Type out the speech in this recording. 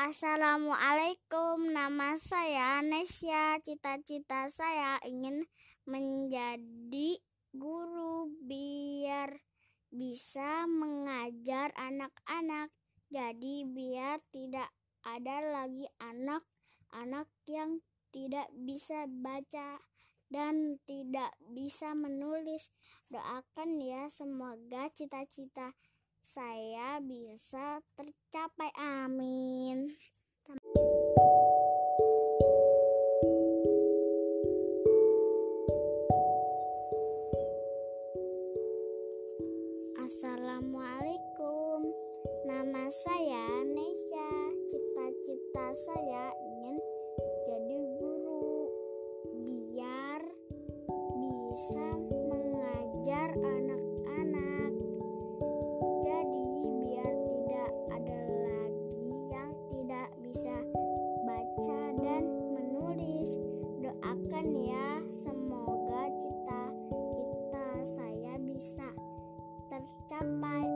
Assalamualaikum, nama saya Nesya. Cita-cita saya ingin menjadi guru biar bisa mengajar anak-anak. Jadi biar tidak ada lagi anak-anak yang tidak bisa baca dan tidak bisa menulis. Doakan ya semoga cita-cita saya bisa tercapai. Amin. Assalamualaikum. Nama saya Nesya. Cita-cita saya ingin jadi guru biar bisa 拜拜。